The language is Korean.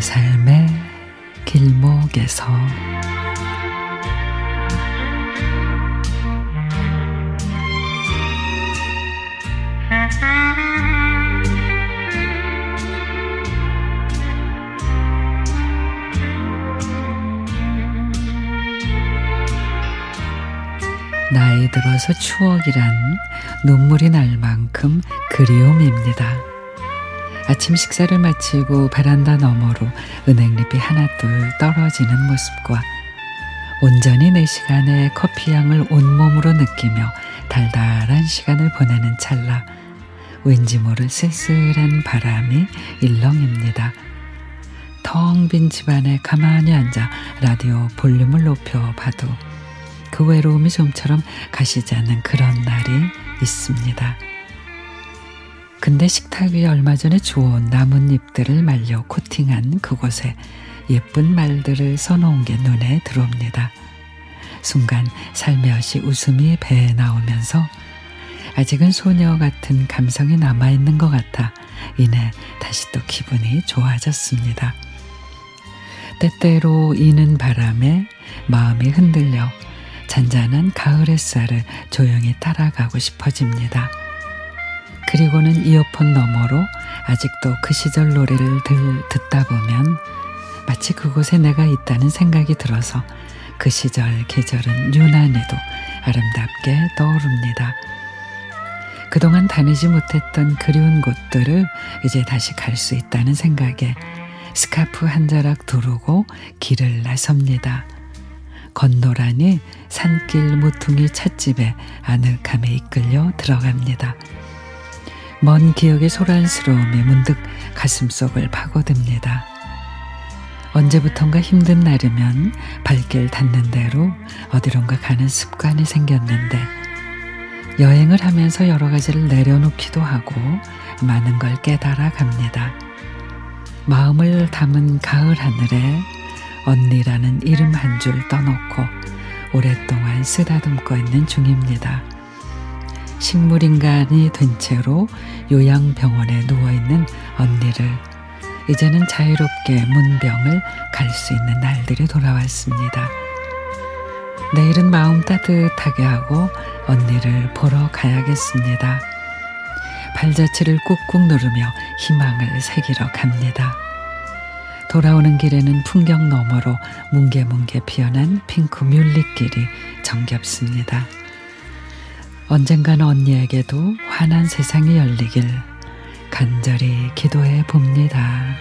삶의 길목에서 나이 들어서 추억이란 눈물이 날 만큼 그리움입니다. 아침 식사를 마치고 베란다 너머로 은행잎이 하나둘 떨어지는 모습과 온전히 내 시간에 커피 향을 온몸으로 느끼며 달달한 시간을 보내는 찰나 왠지 모를 쓸쓸한 바람이 일렁입니다. 텅 빈 집안에 가만히 앉아 라디오 볼륨을 높여 봐도 그 외로움이 좀처럼 가시지 않는 그런 날이 있습니다. 근데 식탁 위에 얼마 전에 주워온 나뭇잎들을 말려 코팅한 그곳에 예쁜 말들을 써놓은 게 눈에 들어옵니다. 순간 살며시 웃음이 배에 나오면서 아직은 소녀 같은 감성이 남아있는 것 같아 이내 다시 또 기분이 좋아졌습니다. 때때로 이는 바람에 마음이 흔들려 잔잔한 가을 햇살을 조용히 따라가고 싶어집니다. 그리고는 이어폰 너머로 아직도 그 시절 노래를 들, 듣다 보면 마치 그곳에 내가 있다는 생각이 들어서 그 시절 계절은 유난히도 아름답게 떠오릅니다. 그동안 다니지 못했던 그리운 곳들을 이제 다시 갈 수 있다는 생각에 스카프 한 자락 두르고 길을 나섭니다. 건노란이 산길 모퉁이 찻집에 아늑함에 이끌려 들어갑니다. 먼 기억의 소란스러움이 문득 가슴속을 파고듭니다. 언제부턴가 힘든 날이면 발길 닿는 대로 어디론가 가는 습관이 생겼는데 여행을 하면서 여러 가지를 내려놓기도 하고 많은 걸 깨달아 갑니다. 마음을 담은 가을 하늘에 언니라는 이름 한 줄 떠놓고 오랫동안 쓰다듬고 있는 중입니다. 식물인간이 된 채로 요양병원에 누워있는 언니를 이제는 자유롭게 문병을 갈 수 있는 날들이 돌아왔습니다. 내일은 마음 따뜻하게 하고 언니를 보러 가야겠습니다. 발자취를 꾹꾹 누르며 희망을 새기러 갑니다. 돌아오는 길에는 풍경 너머로 뭉게뭉게 피어난 핑크 뮬리길이 정겹습니다. 언젠가는 언니에게도 환한 세상이 열리길 간절히 기도해 봅니다.